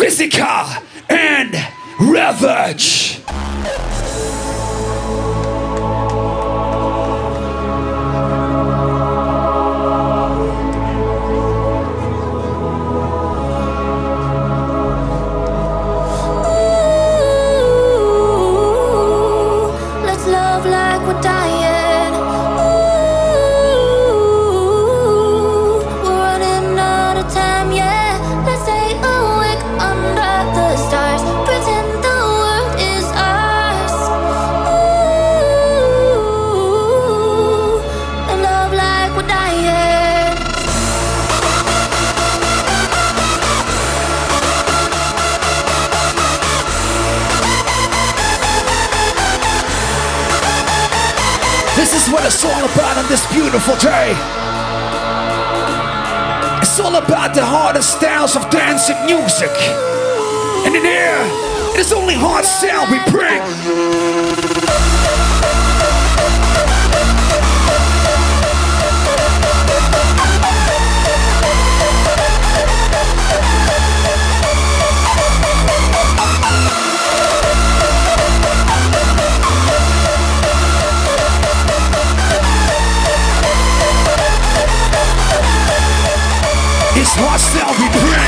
Physika and Rvage. beautiful day. It's all about the hardest styles of dancing music. And in here, it is only hard sound we bring. Watch they'll be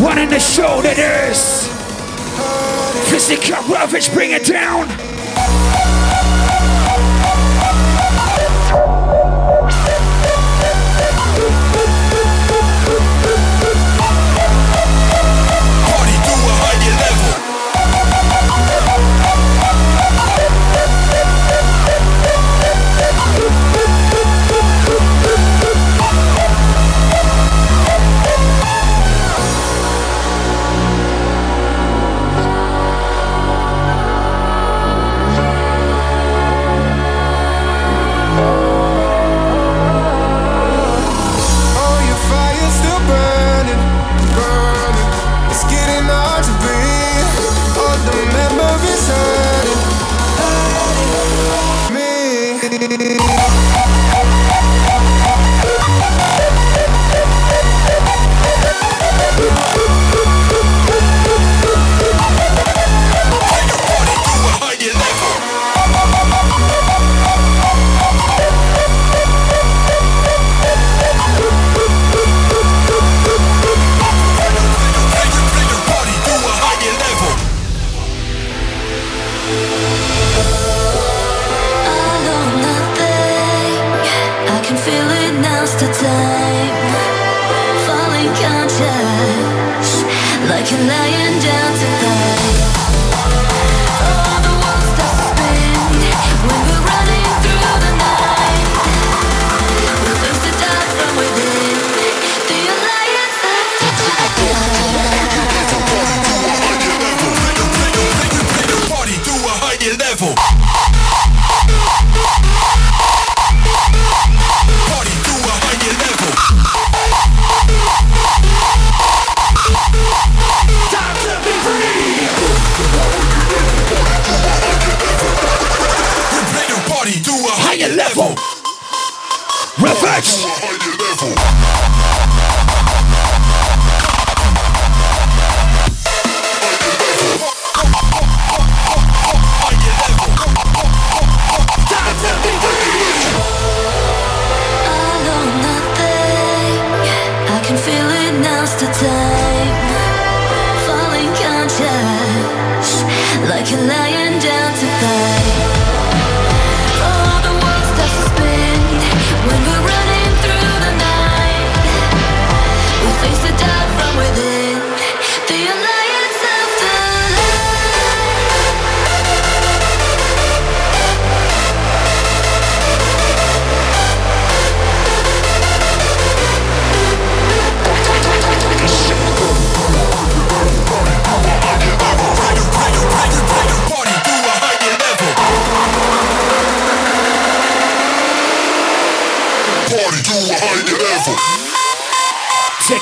One in the show that is. Physika Rvage, bring it down.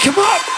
We've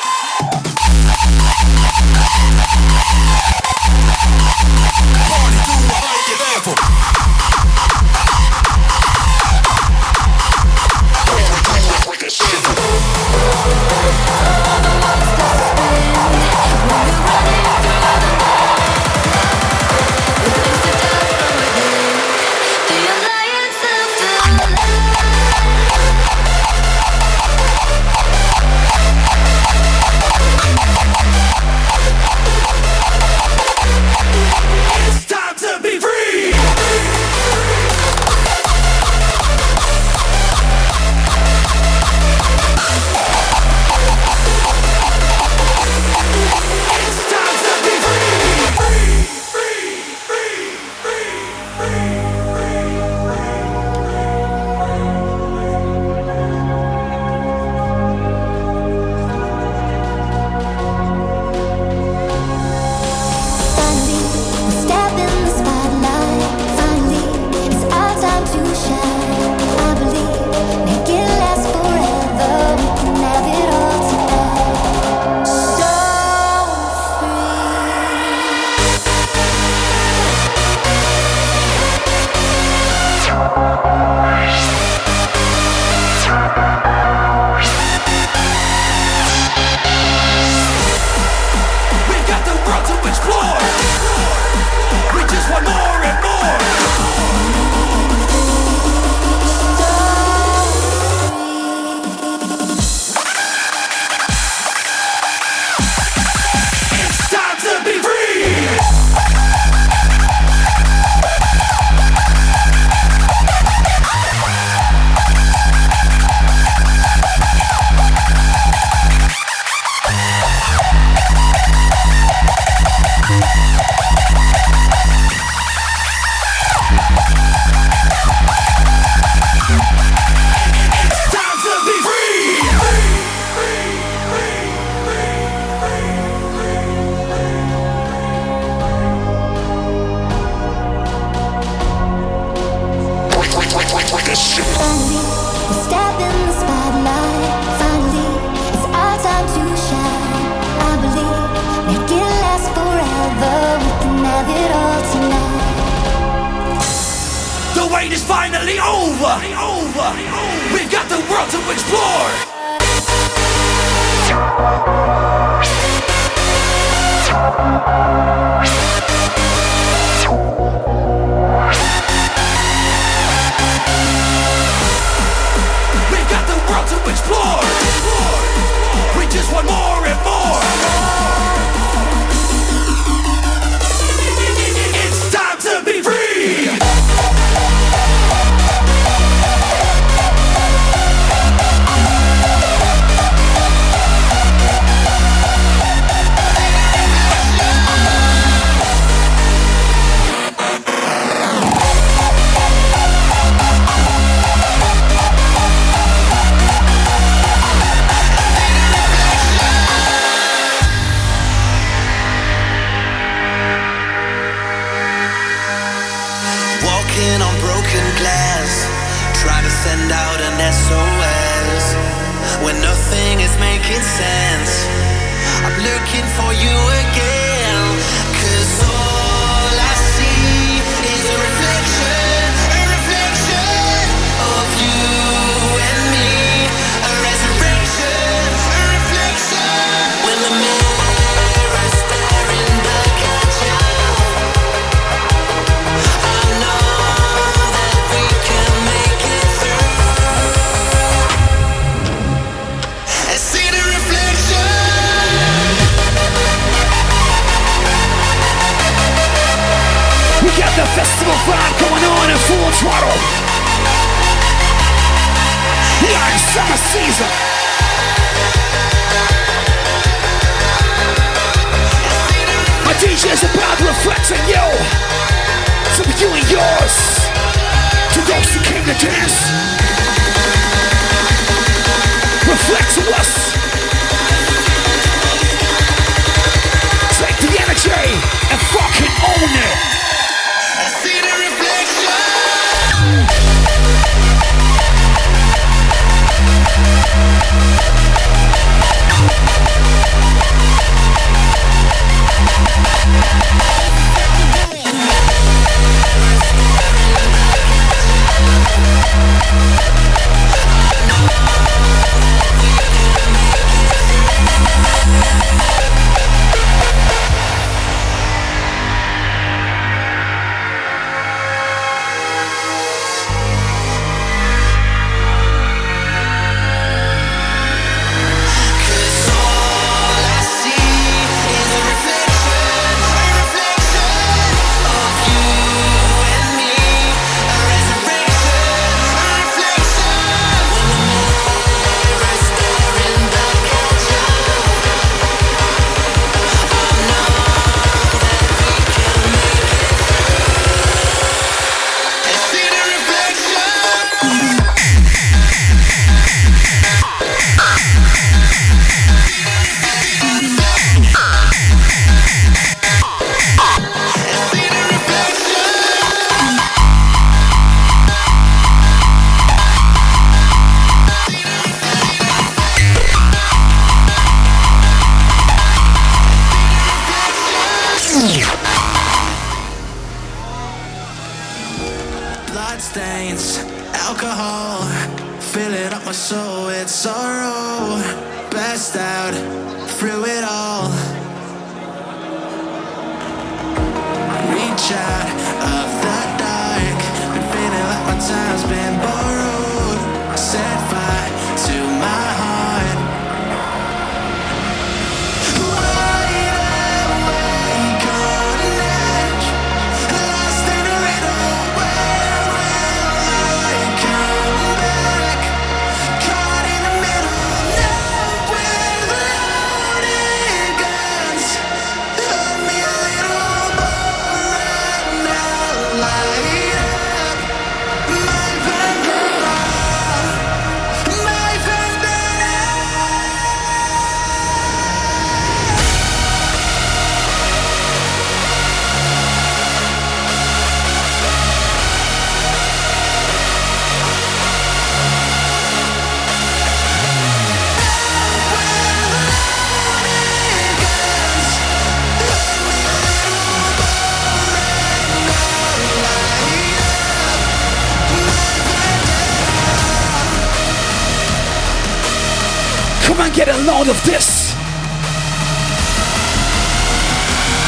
get a load of this.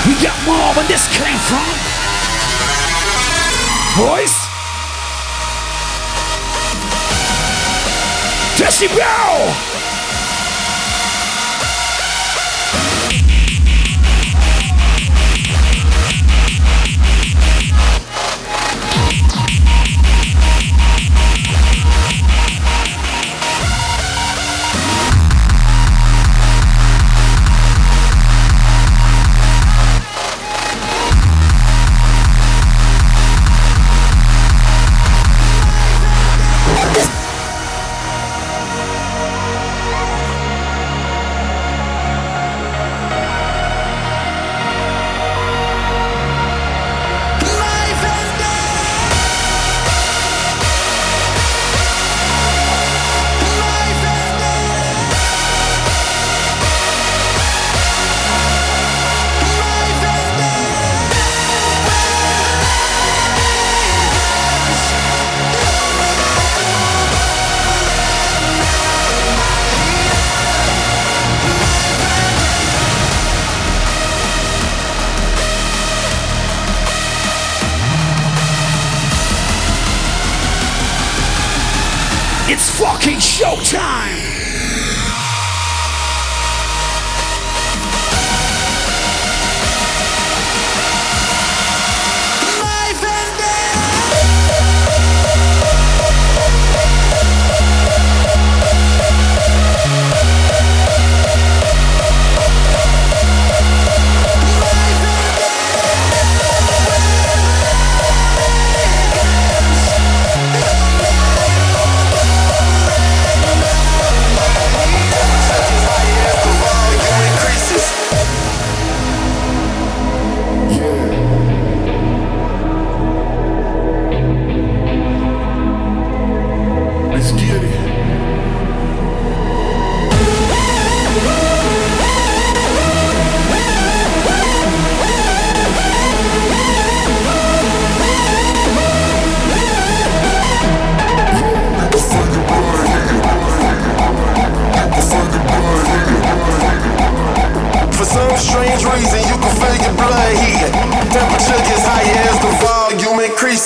We got more when this came from. Boys. Decibel!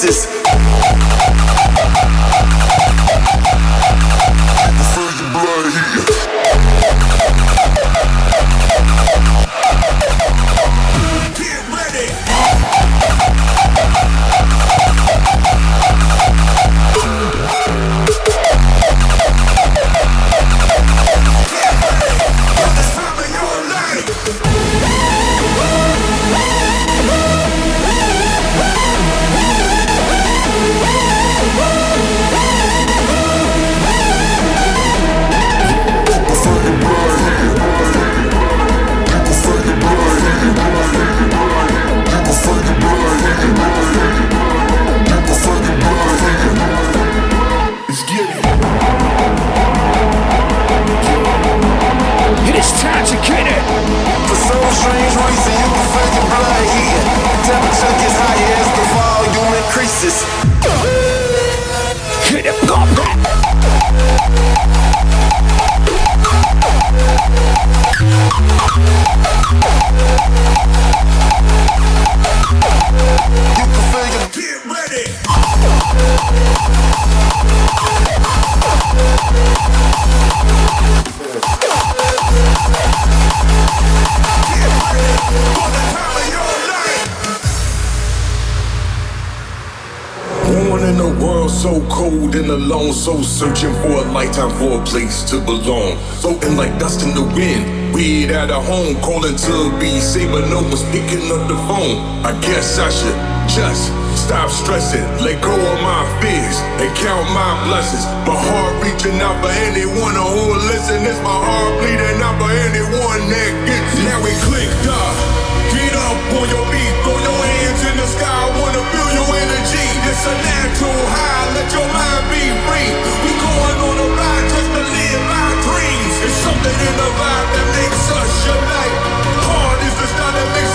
So searching for a lifetime for a place to belong. Floating like dust in the wind. Weird at a home, calling to be saved, but no one's picking up the phone. I guess I should just stop stressing, let go of my fears, and count my blessings. My heart reaching out for anyone who will listen. It's my heart bleeding out for anyone that gets it. Now we clicked up. Get up on your feet, throw your hands in the sky. Wanna feel. It's a natural high. Let your mind be free. We going on a ride just to live our dreams. It's something in the vibe that makes us unite. Hard is the style that makes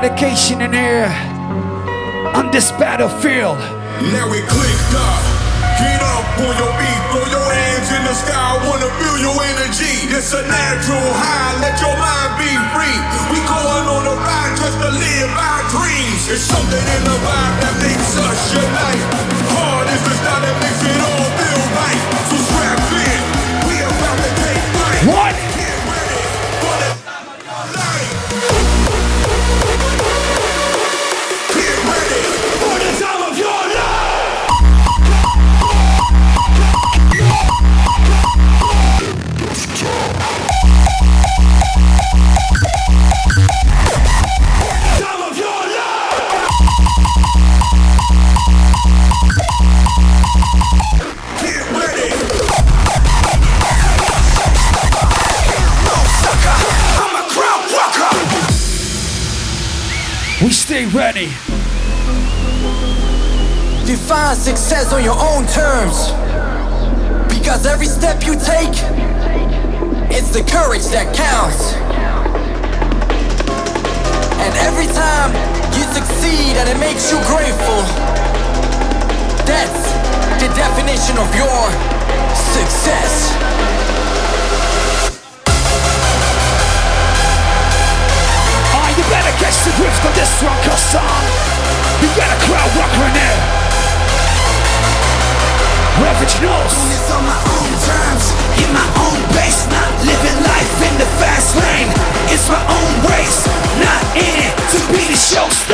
dedication in here on this battlefield. Now we clicked up. Get up on your feet, throw your hands in the sky, I wanna feel your energy. It's a natural high, let your mind be free. We going on a ride just to live our dreams. It's something in the vibe that makes us unite. Hard is the style that makes it all feel right. So ready. Define success on your own terms. Because every step you take, it's the courage that counts. And every time you succeed and it makes you grateful, that's the definition of your success. You better catch the drift of this one, cause song. You got a crowd in there. Rvage knows. It's on my own terms, in my own pace, not living life in the fast lane. It's my own race, not in it to be the showstopper.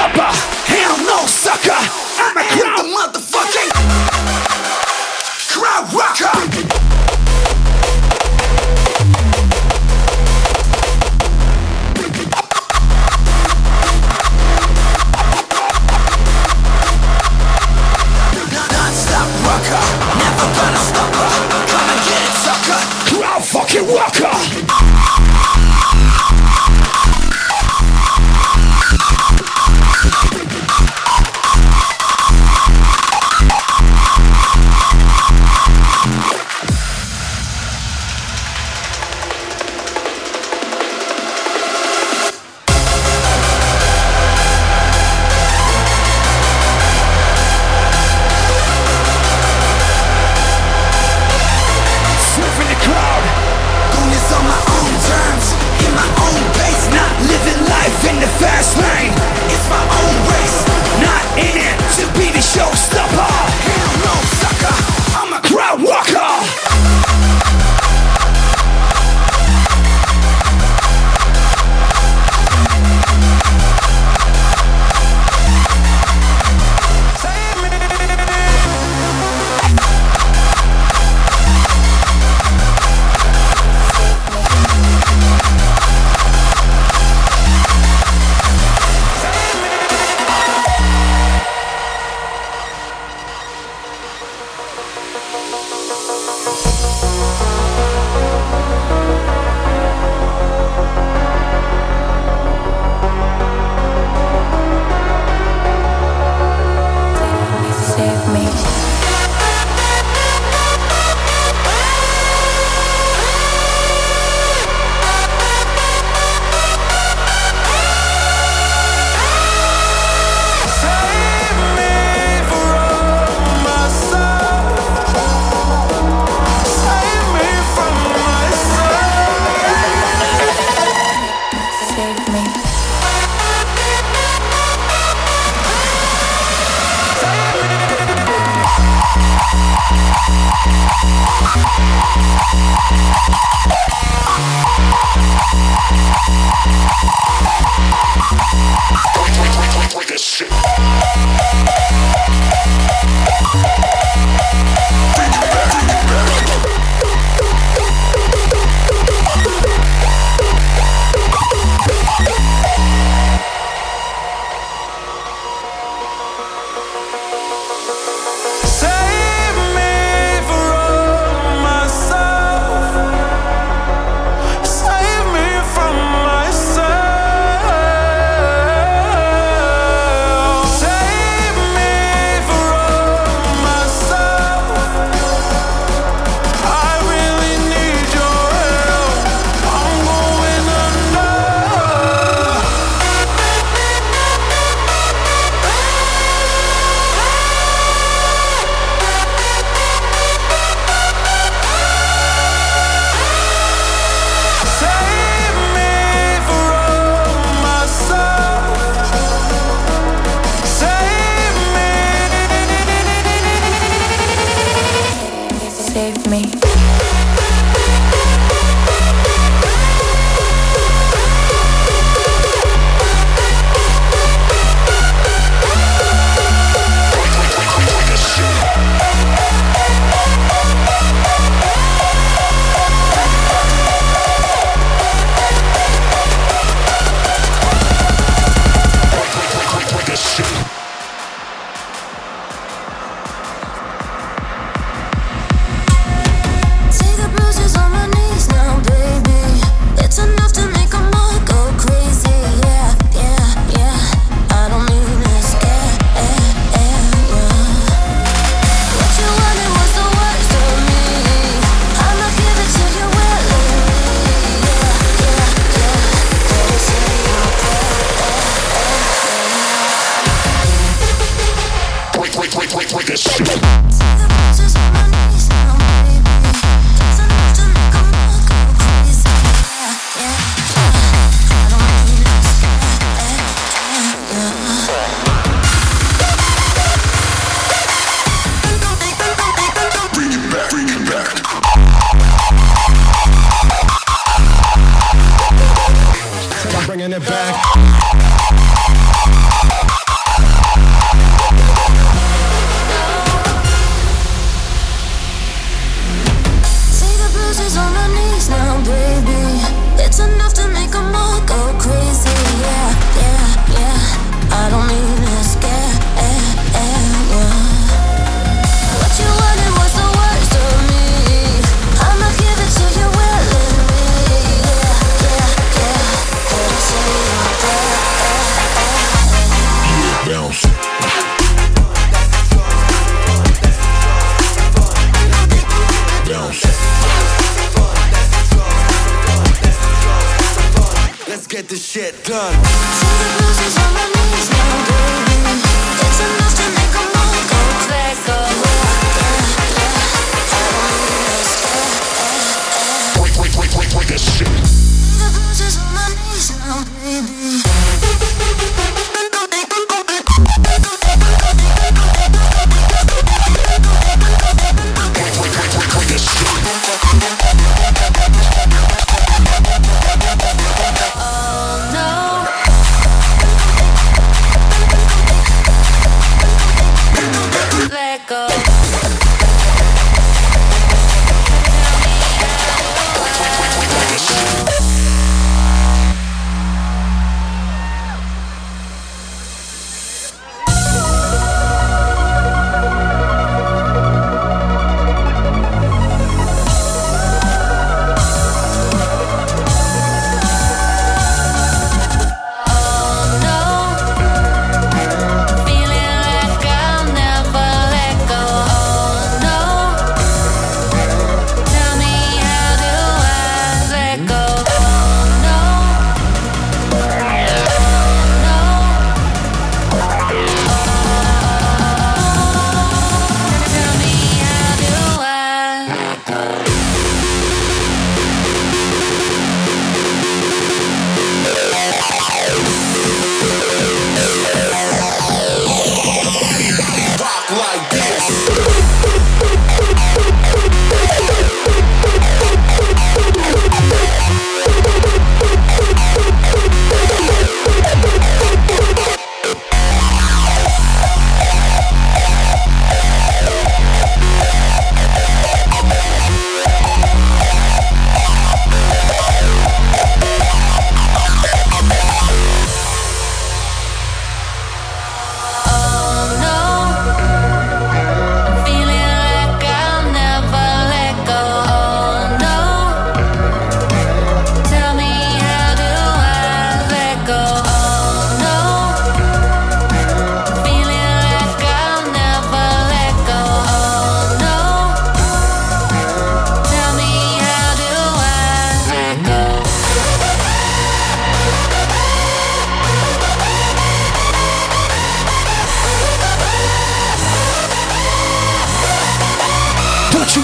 this shit done.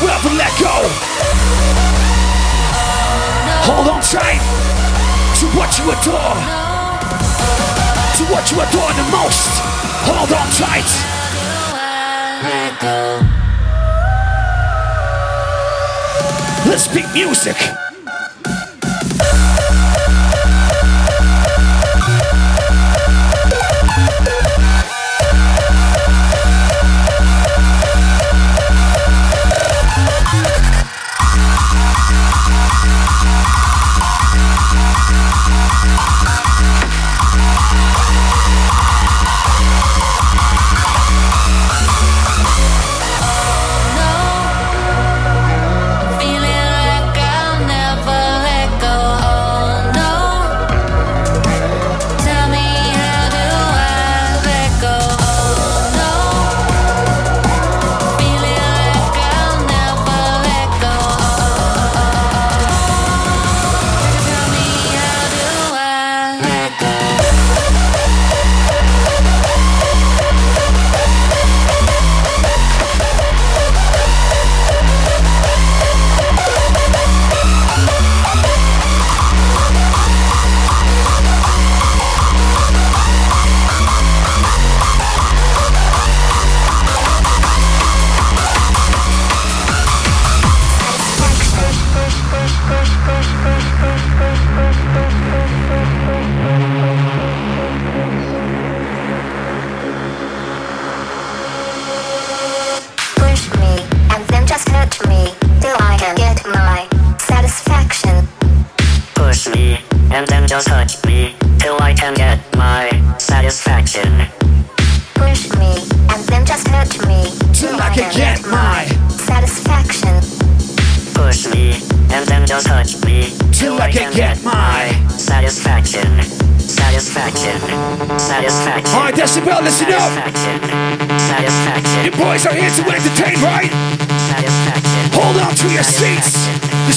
you ever let go. Hold on tight to what you adore, to what you adore the most. Hold on tight. Let's beat music. Oh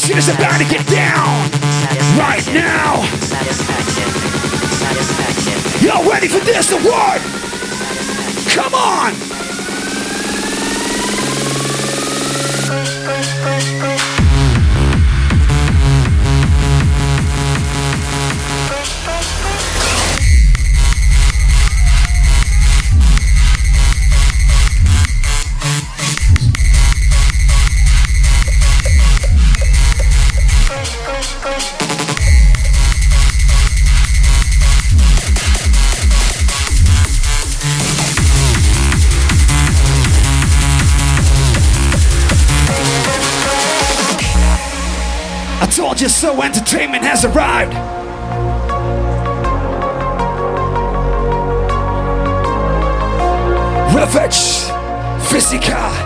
shit is about to get down right now. Satisfaction. Satisfaction. Y'all ready for this? Word. Come on. So. Entertainment has arrived. Rvage Physika.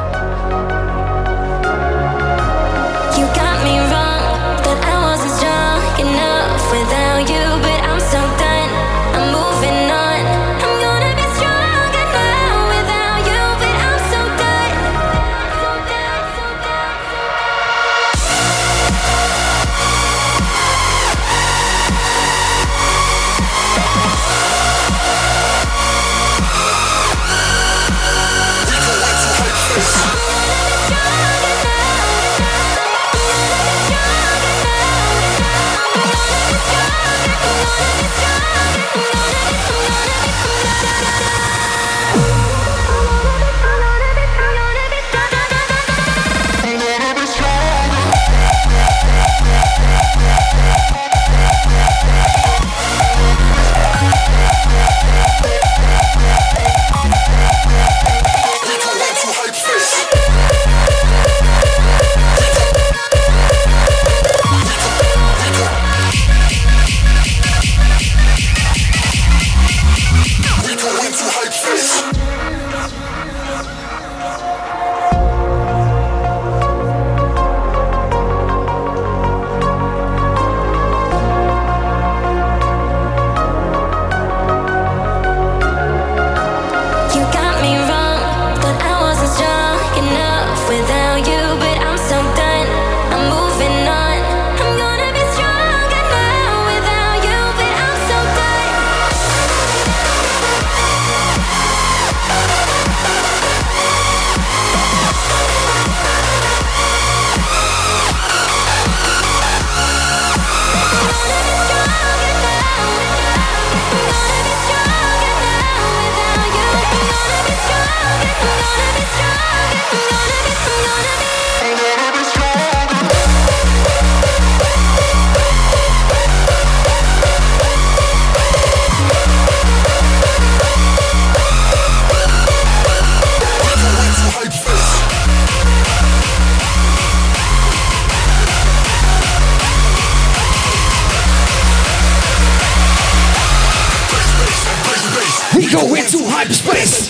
Into hyperspace.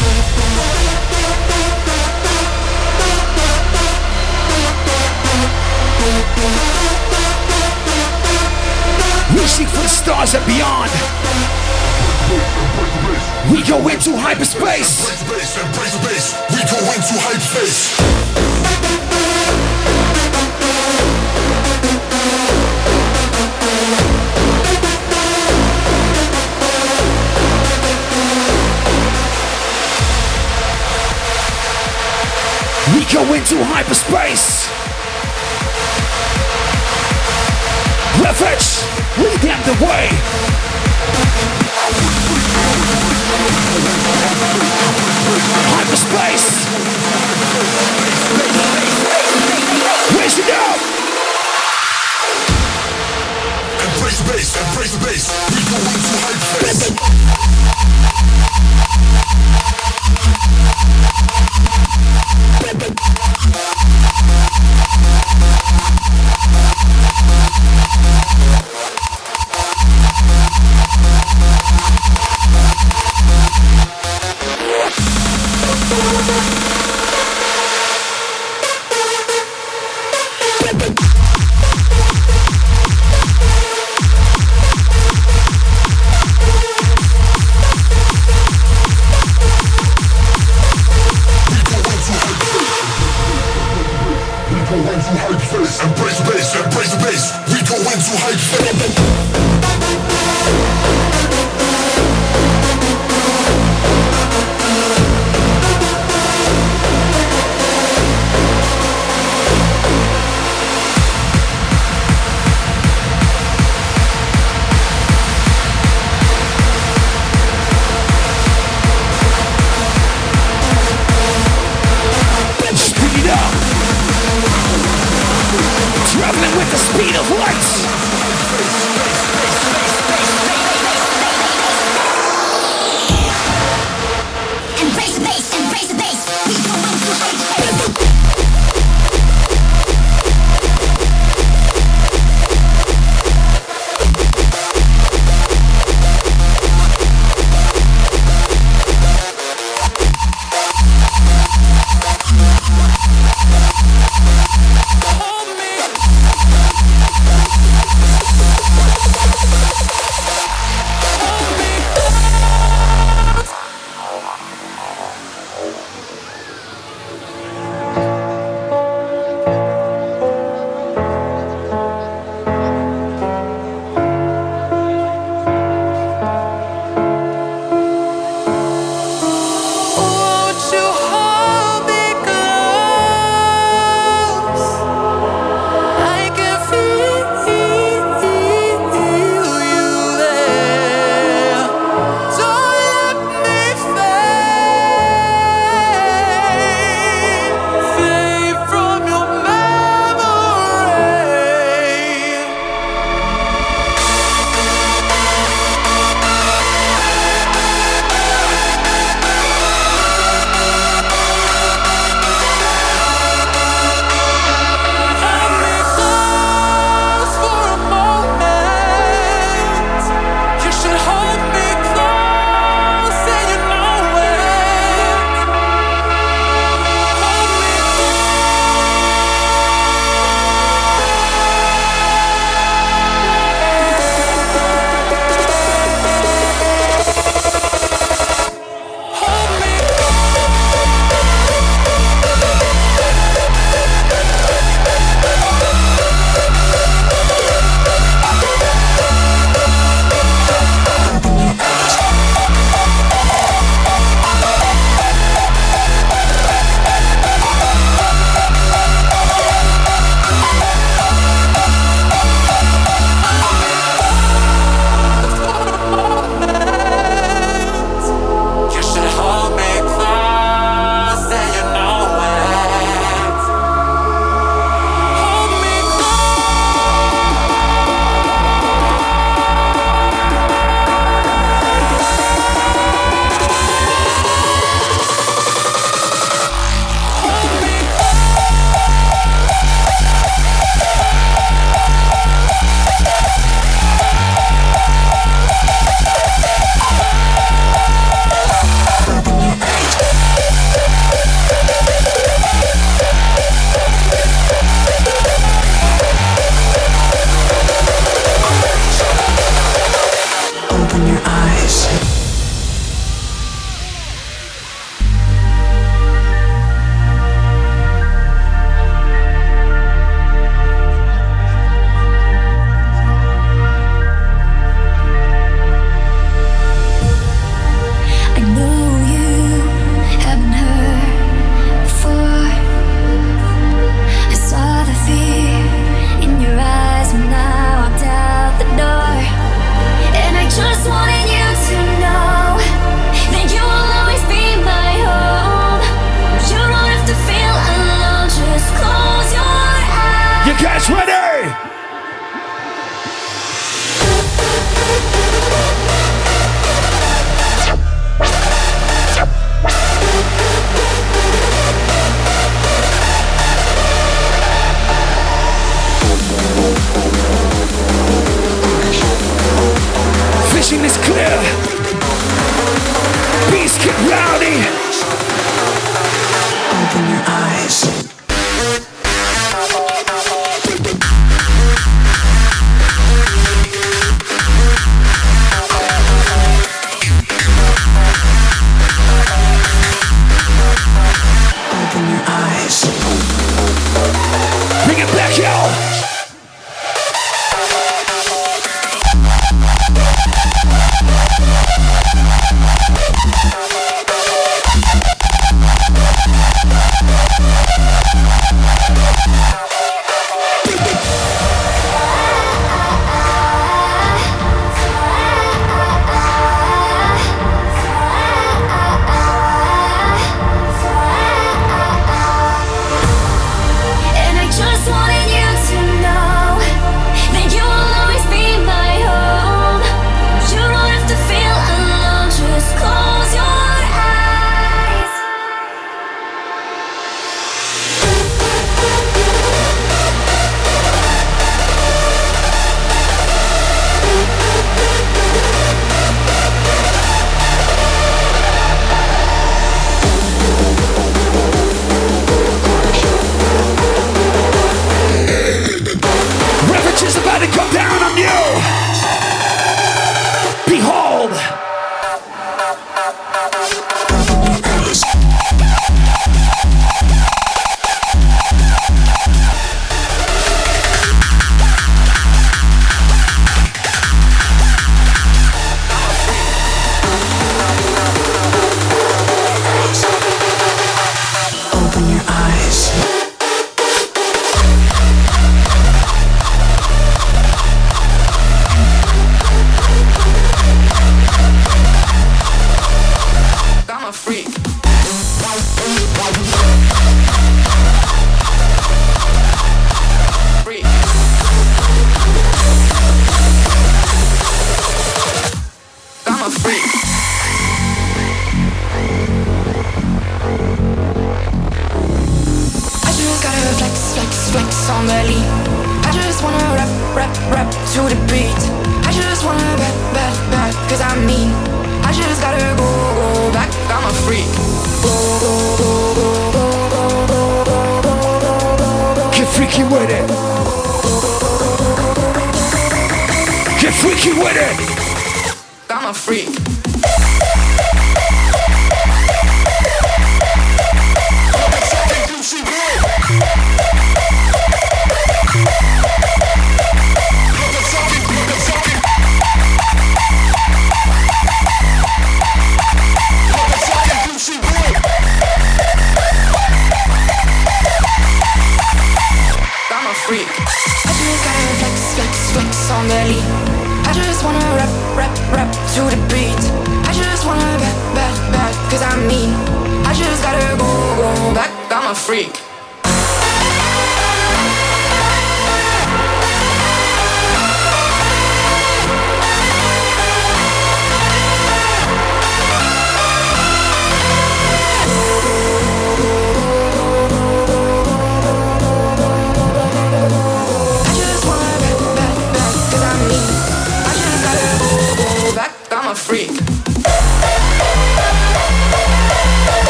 Reaching for the stars and beyond. We go into hyperspace. We go into hyperspace. Go into hyperspace. Rvage, lead them the way. Hyperspace. Raise it up. praise bass, and praise bass. Face.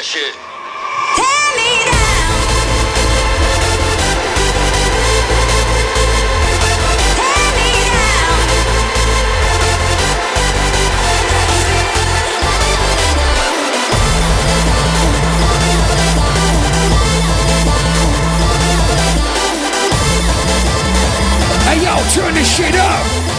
That shit. Tear me down. Tear me down. Hey yo, turn this shit up.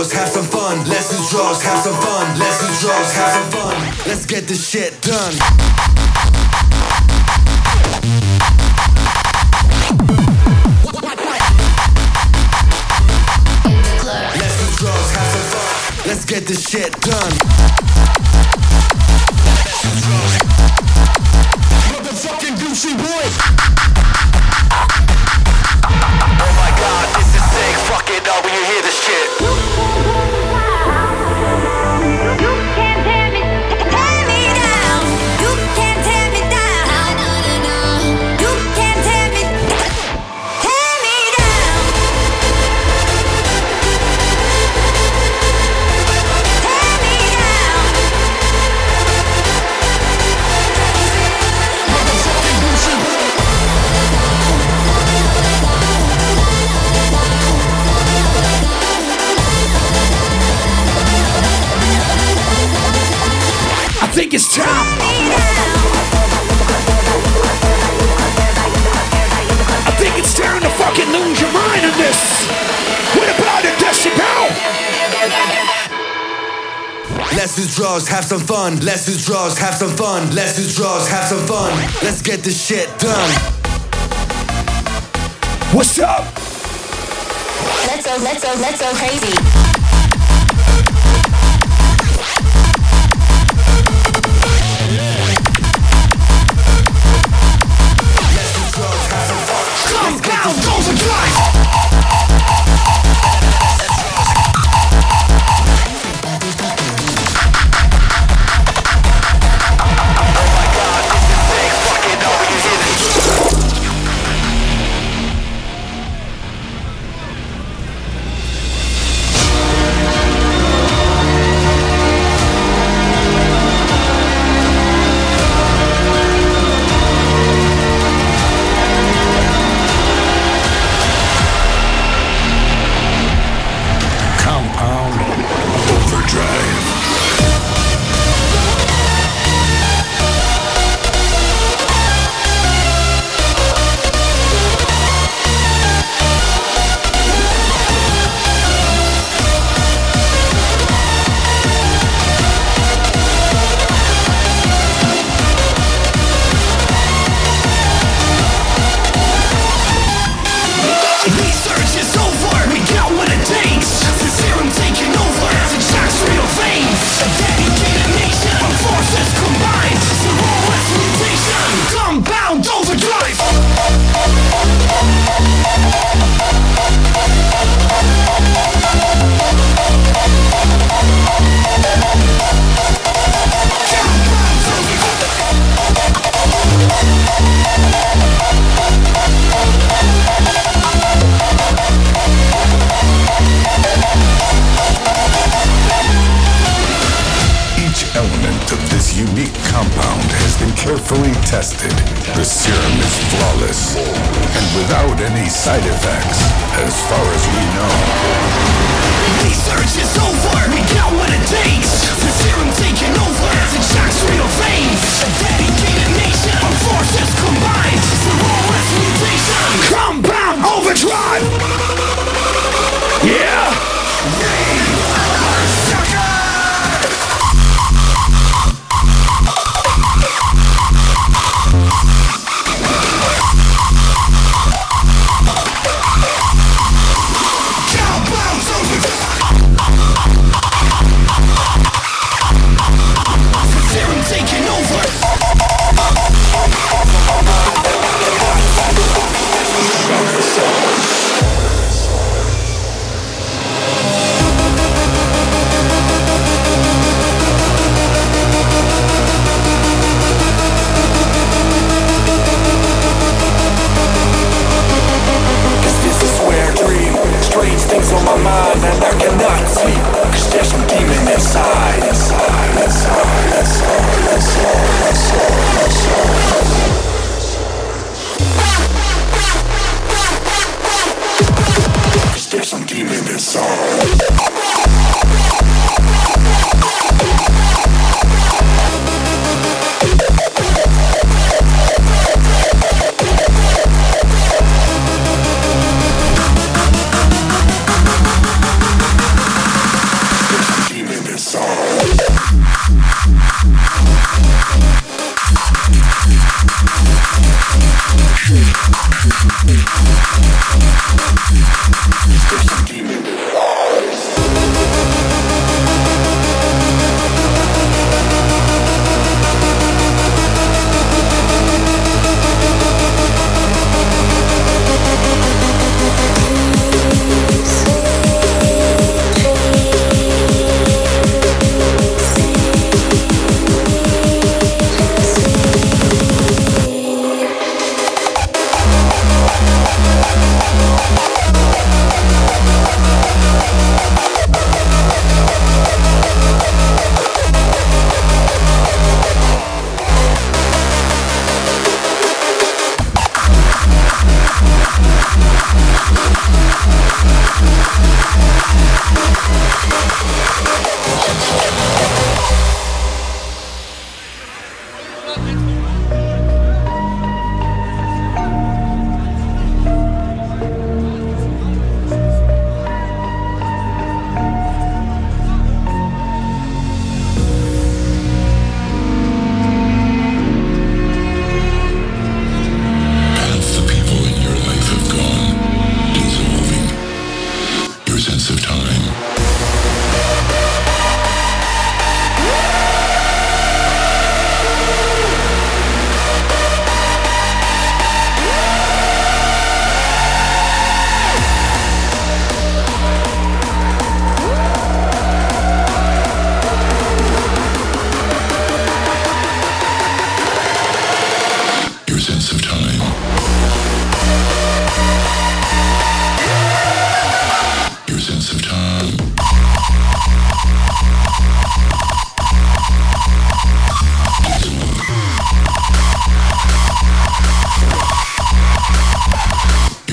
Drugs, have some fun. Let's do drugs, have some fun. Let's do drugs, have some fun. Let's get this shit done. Let's do drugs, have some fun. Let's get this shit done. Motherfucking Gucci boy. Oh my god, this is sick. Fuck it up when you hear this shit. It's time. I think it's time to fucking lose your mind on this. What about a decibel? Let's do drugs, have some fun. Let's do drugs, have some fun. Let's do drugs, have some fun. Let's get this shit done. What's up? Let's go, let's go, let's go crazy.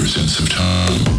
Sense of time.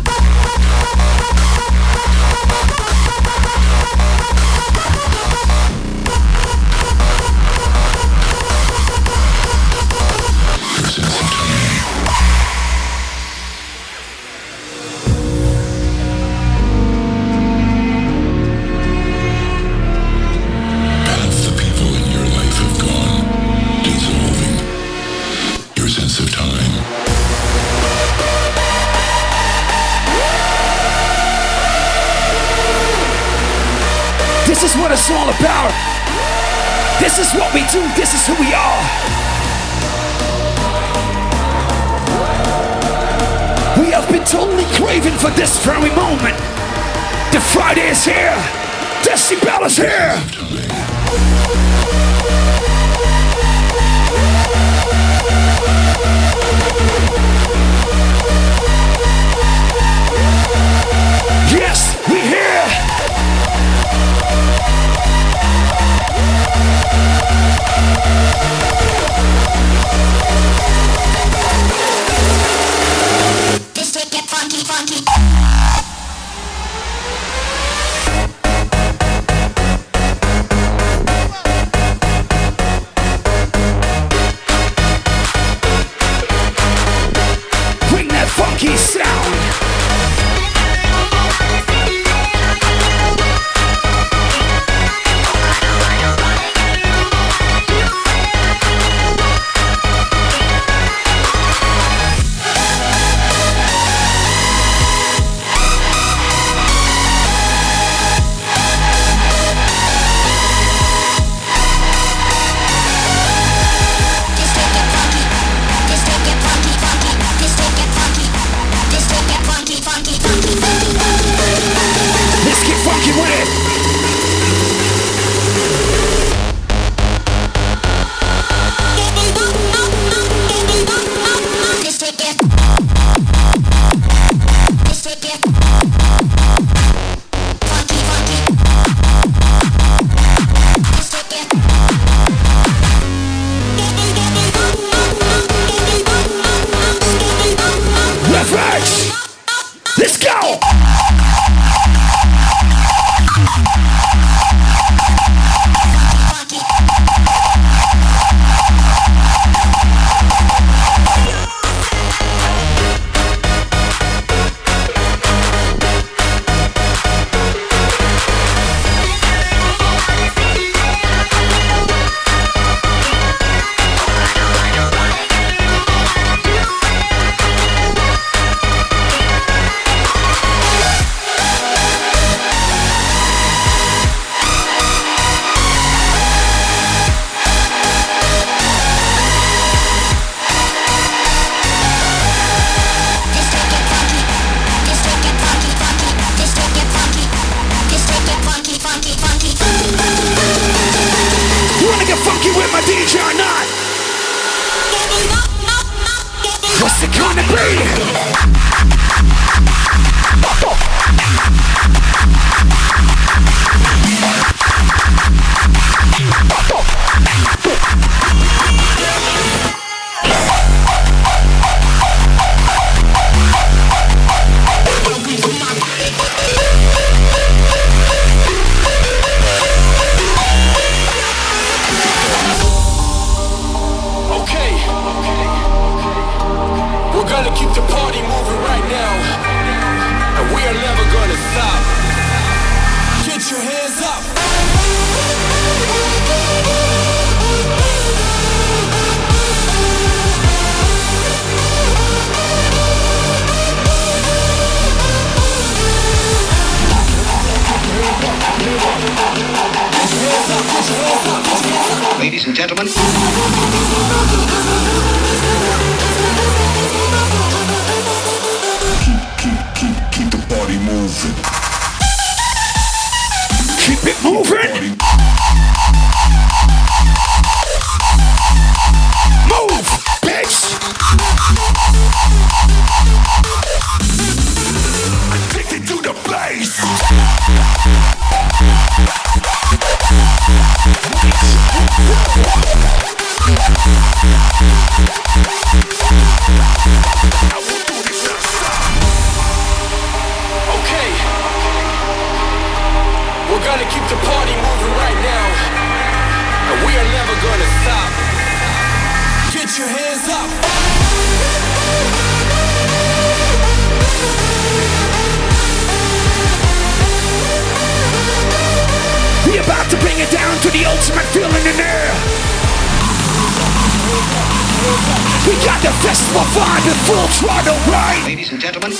Ladies and gentlemen,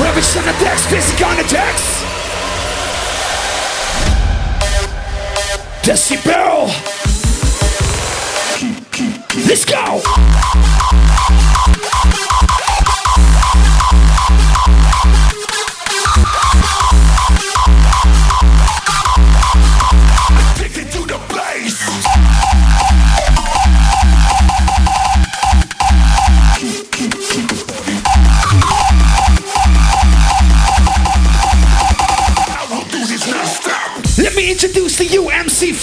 Rubbish on the decks, physic on the decks. Decibel. Let's go. Addicted to the bass.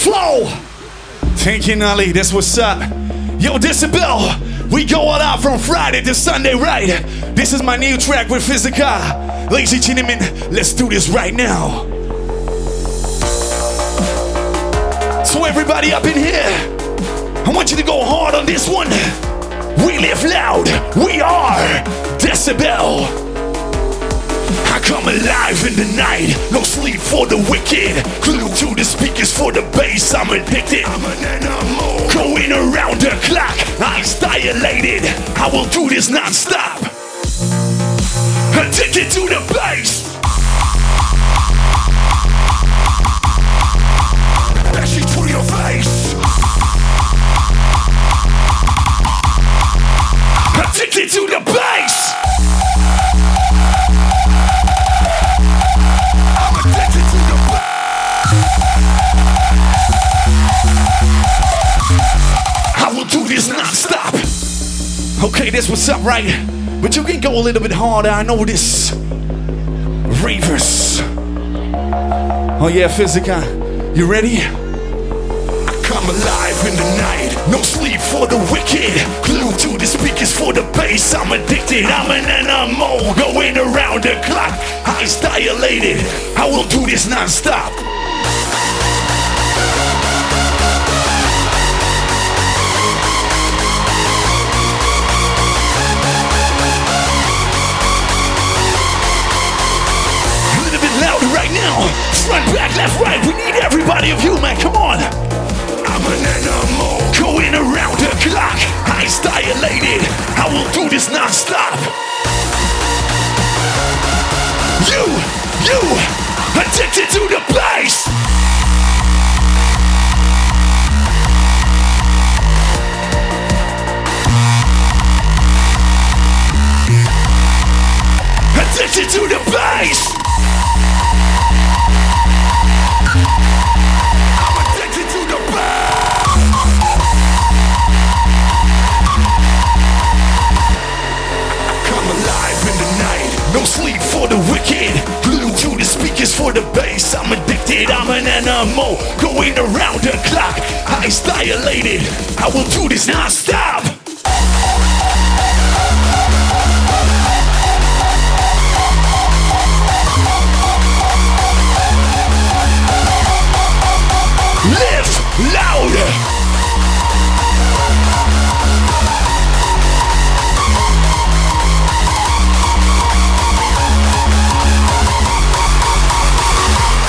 Flow. Thank you, Nolly. That's what's up. Yo, Decibel, we go all out from Friday to Sunday, right? This is my new track with Physika. Ladies and gentlemen, let's do this right now. So, everybody up in here, I want you to go hard on this one. We live loud. We are Decibel. Come alive in the night, no sleep for the wicked. Glued to the speakers for the bass, I'm addicted. I'm an animal. Going around the clock, eyes dilated. I will do this non-stop. Addicted to the bass. Actually, to your face. Addicted to the bass. Okay, this what's up, right? But you can go a little bit harder. I know this. Ravers. Oh yeah, Physika. You ready? I come alive in the night. No sleep for the wicked. Glued to the speakers for the bass. I'm addicted. I'm an animal going around the clock. Eyes dilated. I will do this non-stop. Front, back, left, right. We need everybody of you, man. Come on. I'm an animal. Going around the clock, eyes dilated. I will do this non-stop. You, you, addicted to the bass. Addicted to the around the clock. Eyes dilated. I will do this non-stop. Live louder.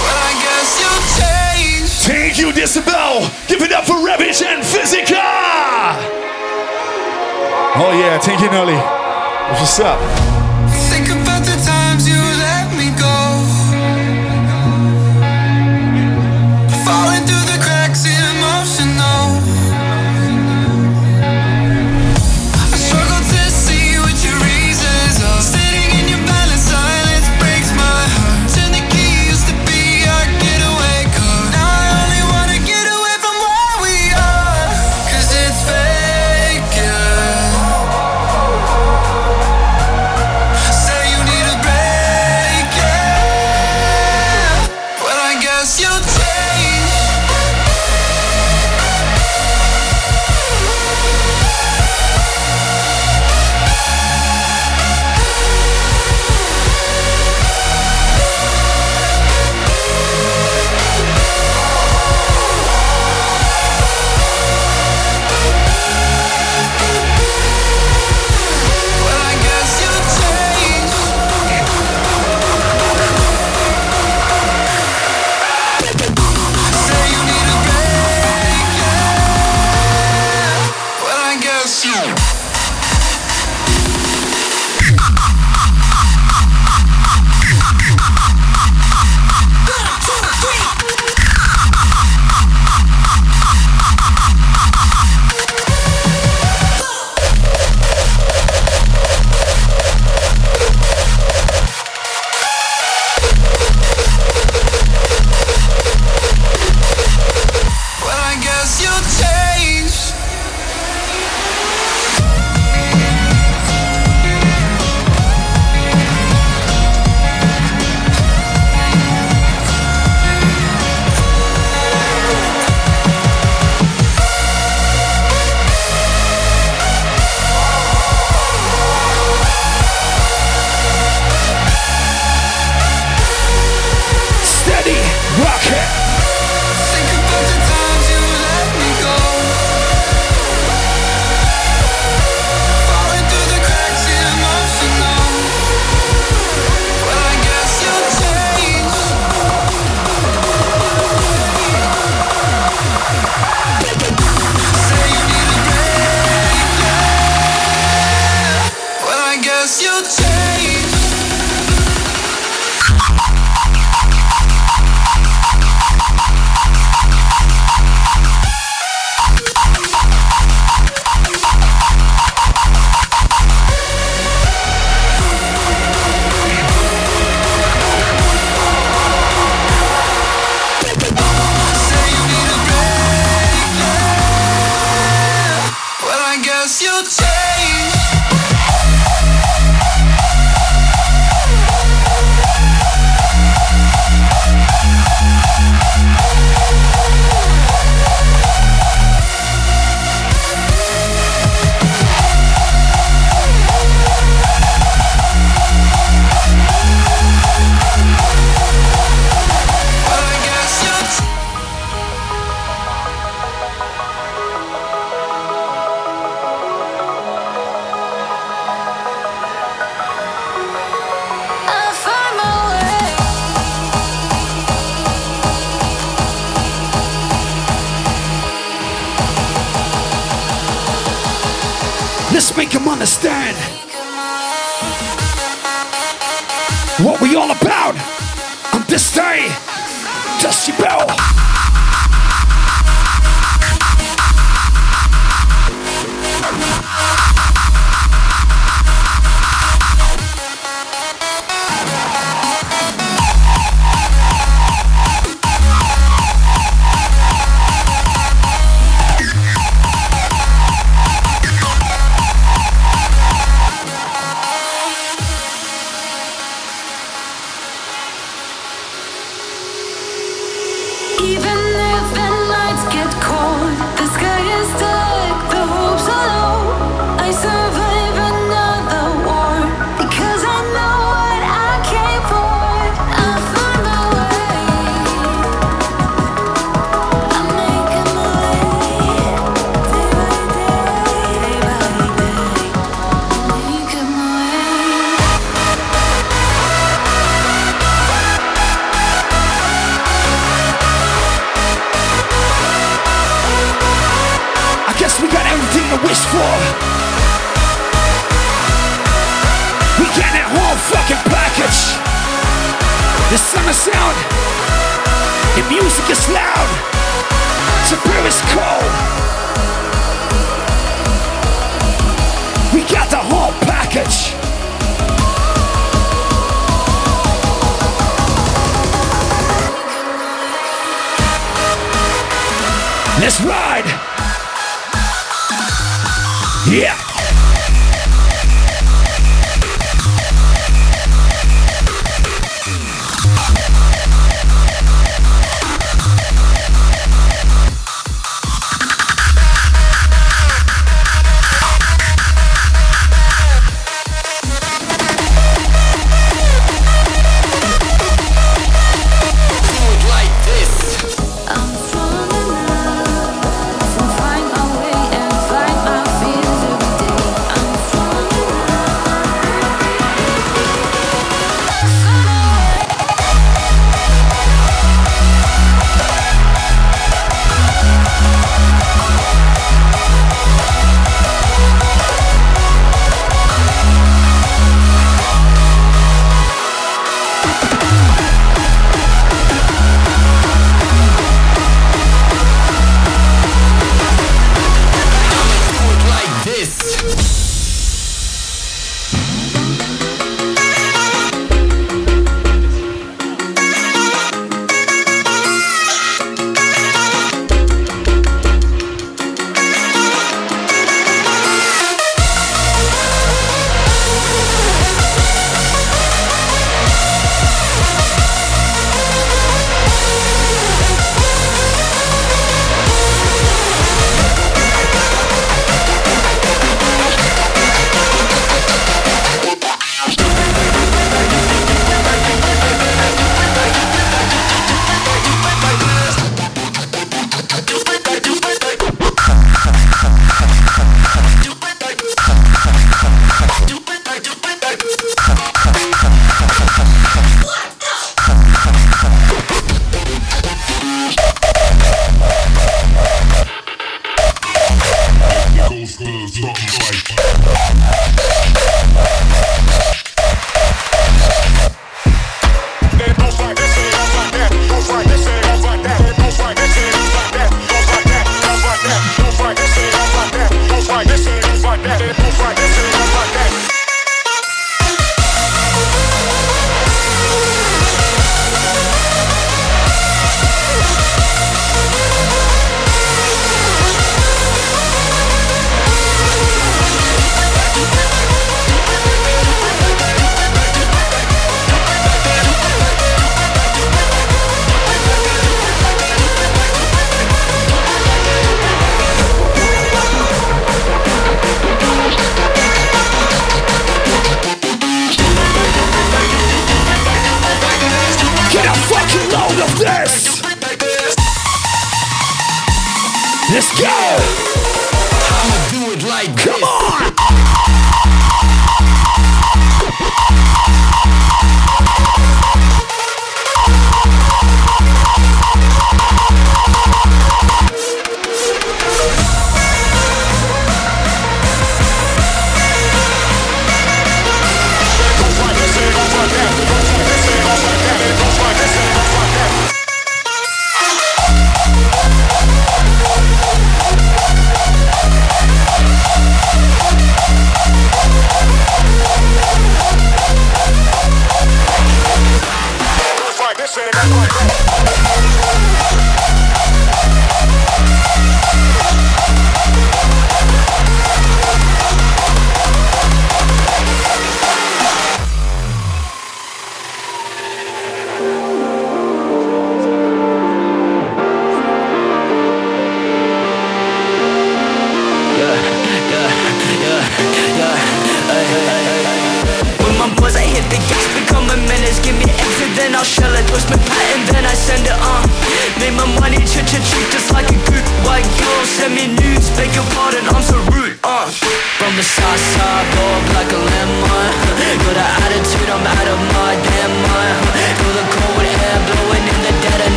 Well, I guess you changed. Thank you, Decibel. Give it up for Rvage and Physika. Oh yeah, thank you, Nolly. What's up?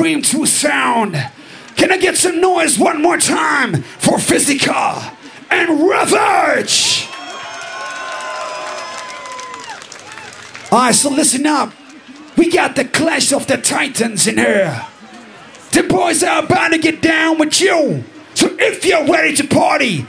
Supreme true sound. Can I get some noise one more time for Physika and Rvage? Alright, so listen up. We got the Clash of the Titans in here. The boys are about to get down with you. So if you're ready to party,